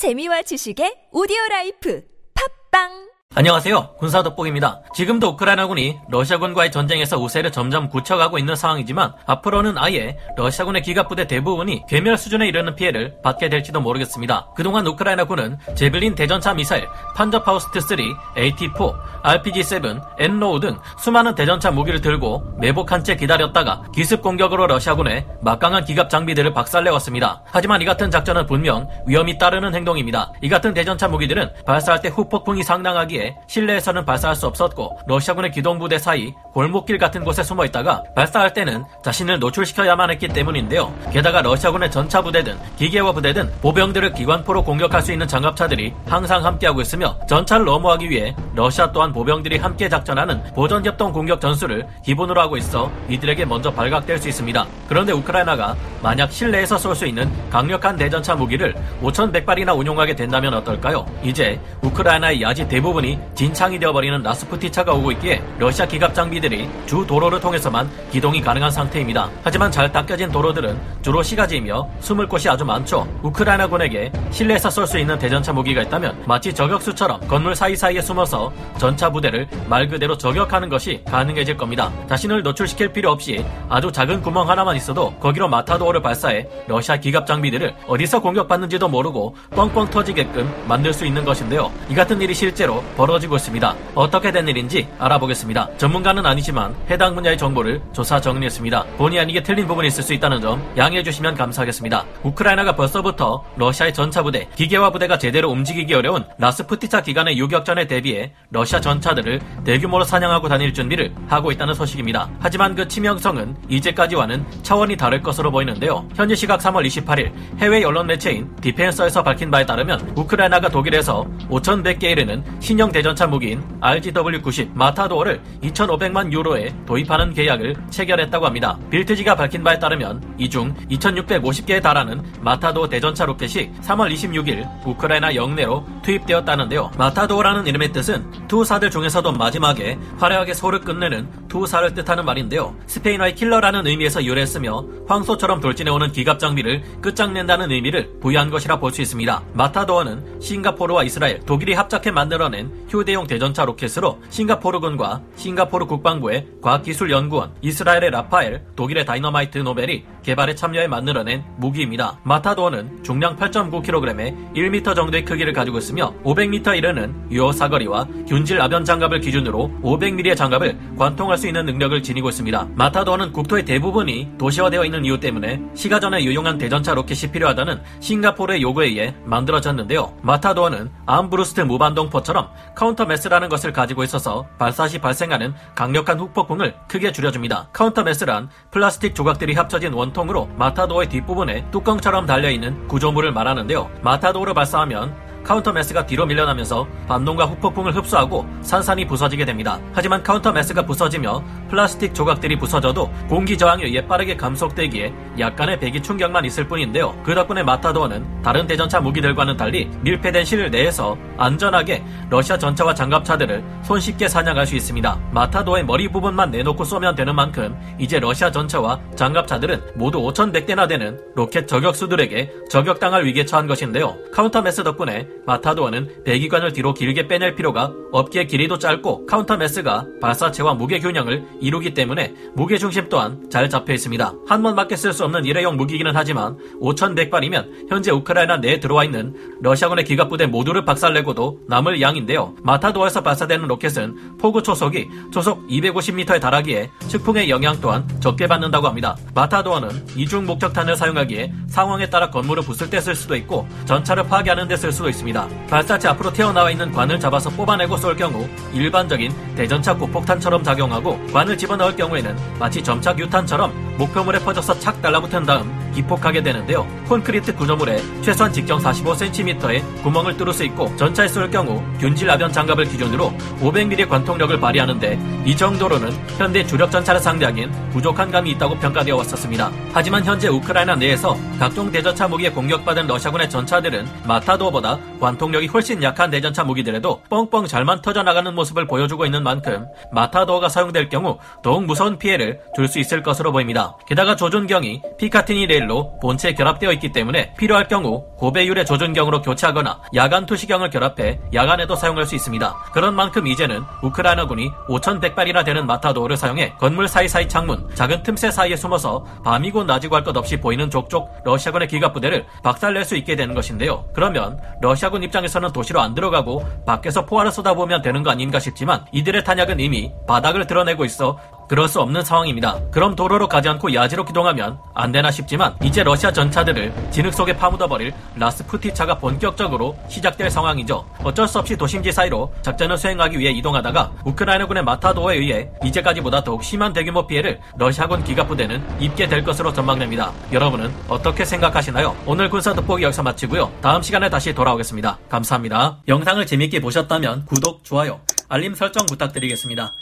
재미와 지식의 오디오 라이프. 팝빵 안녕하세요. 군사 돋보기입니다. 지금도 우크라이나군이 러시아군과의 전쟁에서 우세를 점점 굳혀가고 있는 상황이지만 앞으로는 아예 러시아군의 기갑부대 대부분이 괴멸 수준에 이르는 피해를 받게 될지도 모르겠습니다. 그동안 우크라이나군은 재블린 대전차 미사일, 판저파우스트 3, AT4, RPG-7, NLAW 등 수많은 대전차 무기를 들고 매복한 채 기다렸다가 기습 공격으로 러시아군의 막강한 기갑 장비들을 박살내왔습니다. 하지만 이 같은 작전은 분명 위험이 따르는 행동입니다. 이 같은 대전차 무기들은 발사할 때 후폭풍이 상당하기에 실내에서는 발사할 수 없었고 러시아군의 기동부대 사이 골목길 같은 곳에 숨어 있다가 발사할 때는 자신을 노출시켜야만 했기 때문인데요. 게다가 러시아군의 전차 부대든 기계화 부대든 보병들을 기관포로 공격할 수 있는 장갑차들이 항상 함께하고 있으며 전차를 넘어가기 위해 러시아 또한 보병들이 함께 작전하는 보전 협동 공격 전술을 기본으로 하고 있어 이들에게 먼저 발각될 수 있습니다. 그런데 우크라이나가 만약 실내에서 쏠 수 있는 강력한 대전차 무기를 5,100발이나 운용하게 된다면 어떨까요? 이제 우크라이나의 야지 대부분이 진창이 되어버리는 라스푸티차가 오고 있기에 러시아 기갑 장비들이 주 도로를 통해서만 기동이 가능한 상태입니다. 하지만 잘 닦여진 도로들은 주로 시가지이며 숨을 곳이 아주 많죠. 우크라이나군에게 실내에서 쏠 수 있는 대전차 무기가 있다면 마치 저격수처럼 건물 사이사이에 숨어서 전차 부대를 말 그대로 저격하는 것이 가능해질 겁니다. 자신을 노출시킬 필요 없이 아주 작은 구멍 하나만 있어도 거기로 마타도어를 발사해 러시아 기갑 장비들을 어디서 공격받는지도 모르고 뻥뻥 터지게끔 만들 수 있는 것인데요. 이 같은 일이 실제로 벌어지고 있습니다. 어떻게 된 일인지 알아보겠습니다. 전문가는 아니지만 해당 분야의 정보를 조사 정리했습니다. 본의 아니게 틀린 부분이 있을 수 있다는 점 양해해 주시면 감사하겠습니다. 우크라이나가 벌써부터 러시아의 전차 부대, 기계화 부대가 제대로 움직이기 어려운 라스푸티차 기간의 유격전에 대비해 러시아 전차들을 대규모로 사냥하고 다닐 준비를 하고 있다는 소식입니다. 하지만 그 치명성은 이제까지와는 차원이 다를 것으로 보이는데요. 현지 시각 3월 28일 해외 언론 매체인 디펜서에서 밝힌 바에 따르면 우크라이나가 독일에서 5,100개 이르는 신형 대전차 무기인 RGW-90 마타도어를 2,500만 유로에 도입하는 계약을 체결했다고 합니다. 빌트지가 밝힌 바에 따르면 이 중 2,650개에 달하는 마타도어 대전차 로켓이 3월 26일 우크라이나 영내로 투입 되었다는데요. 마타도어라는 이름의 뜻은 투사들 중에서도 마지막에 화려하게 소를 끝내는 투사를 뜻하는 말인데요. 스페인어의 킬러라는 의미에서 유래했으며 황소처럼 돌진해오는 기갑 장비를 끝장낸다는 의미를 부여한 것이라 볼 수 있습니다. 마타도어는 싱가포르와 이스라엘, 독일이 합작해 만들어낸 휴대용 대전차 로켓으로 싱가포르군과 싱가포르 국방부의 과학기술연구원, 이스라엘의 라파엘, 독일의 다이너마이트 노벨이 개발에 참여해 만들어낸 무기입니다. 마타도어는 중량 8.9kg에 1m 정도의 크기를 가지고 있으며 500m 이르는 유효 사거리와 균질 압연 장갑을 기준으로 500mm의 장갑을 관통할 수 있는 능력을 지니고 있습니다. 마타도어는 국토의 대부분이 도시화되어 있는 이유 때문에 시가전에 유용한 대전차 로켓이 필요하다는 싱가포르의 요구에 의해 만들어졌는데요. 마타도어는 암브러스트 무반동포처럼 counter mass라는 것을 가지고 있어서 발사 시 발생하는 강력한 후폭풍을 크게 줄여줍니다. counter mass란 플라스틱 조각들이 합쳐진 원통으로 마타도어의 뒷부분에 뚜껑처럼 달려있는 구조물을 말하는데요. 마타도어를 발사하면 counter mass가 뒤로 밀려나면서 반동과 후폭풍을 흡수하고 산산이 부서지게 됩니다. 하지만 counter mass가 부서지며 플라스틱 조각들이 부서져도 공기 저항에 의해 빠르게 감속되기에 약간의 배기 충격만 있을 뿐인데요. 그 덕분에 마타도어는 다른 대전차 무기들과는 달리 밀폐된 실 내에서 안전하게 러시아 전차와 장갑차들을 손쉽게 사냥할 수 있습니다. 마타도어의 머리 부분만 내놓고 쏘면 되는 만큼 이제 러시아 전차와 장갑차들은 모두 5,100대나 되는 로켓 저격수들에게 저격당할 위기에 처한 것인데요. counter mass 덕분에 마타도어는 배기관을 뒤로 길게 빼낼 필요가 없기에 길이도 짧고 counter mass가 발사체와 무게 균형을 이루기 때문에 무게 중심 또한 잘 잡혀 있습니다. 한 번밖에 쓸수 없는 일회용 무기기는 하지만 5,100발이면 현재 우크라이나 내에 들어와 있는 러시아군의 기갑부대 모두를 박살내고도 남을 양인데요. 마타도어에서 발사되는 로켓은 포구 초속이 초속 250m에 달하기에 측풍의 영향 또한 적게 받는다고 합니다. 마타도어는 이중 목적탄을 사용하기에 상황에 따라 건물을 부술 때 쓸 수도 있고 전차를 파괴하는 데 쓸 수도 있습니다. 발사체 앞으로 튀어나와 있는 관을 잡아서 뽑아내고 쏠 경우 일반적인 대전차 고폭탄처럼 작용하고 관을 집어넣을 경우에는 마치 점착 유탄처럼 목표물에 퍼져서 착 달라붙은 다음 기폭하게 되는데요. 콘크리트 구조물에 최소한 직경 45cm의 구멍을 뚫을 수 있고 전차에 쏠 경우 균질 아변 장갑을 기준으로 500mm의 관통력을 발휘하는데 이 정도로는 현대 주력 전차를 상대하기엔 부족한 감이 있다고 평가되어 왔었습니다. 하지만 현재 우크라이나 내에서 각종 대전차 무기에 공격받은 러시아군의 전차들은 마타도어보다 관통력이 훨씬 약한 대전차 무기들에도 뻥뻥 잘만 터져나가는 모습을 보여주고 있는 만큼 마타도어가 사용될 경우 더욱 무서운 피해를 줄 수 있을 것으로 보입니다. 게다가 조준경이 피카티니 레일로 본체에 결합되어 있기 때문에 필요할 경우 고배율의 조준경으로 교체하거나 야간 투시경을 결합해 야간에도 사용할 수 있습니다. 그런 만큼 이제는 우크라이나군이 5,100발이나 되는 마타도어를 사용해 건물 사이사이 창문, 작은 틈새 사이에 숨어서 밤이고 낮이고 할 것 없이 보이는 족족 러시아군의 기갑 부대를 박살낼 수 있게 되는 것인데요. 그러면 러시아군 입장에서는 도시로 안 들어가고 밖에서 포화를 쏟아보면 되는 거 아닌가 싶지만 이들의 탄약은 이미 바닥을 드러내고 있어 그럴 수 없는 상황입니다. 그럼 도로로 가지 않고 야지로 기동하면 안 되나 싶지만 이제 러시아 전차들을 진흙 속에 파묻어버릴 라스푸티차가 본격적으로 시작될 상황이죠. 어쩔 수 없이 도심지 사이로 작전을 수행하기 위해 이동하다가 우크라이나군의 마타도어에 의해 이제까지보다 더욱 심한 대규모 피해를 러시아군 기갑부대는 입게 될 것으로 전망됩니다. 여러분은 어떻게 생각하시나요? 오늘 군사 돋보기 여기서 마치고요. 다음 시간에 다시 돌아오겠습니다. 감사합니다. 영상을 재밌게 보셨다면 구독, 좋아요, 알림 설정 부탁드리겠습니다.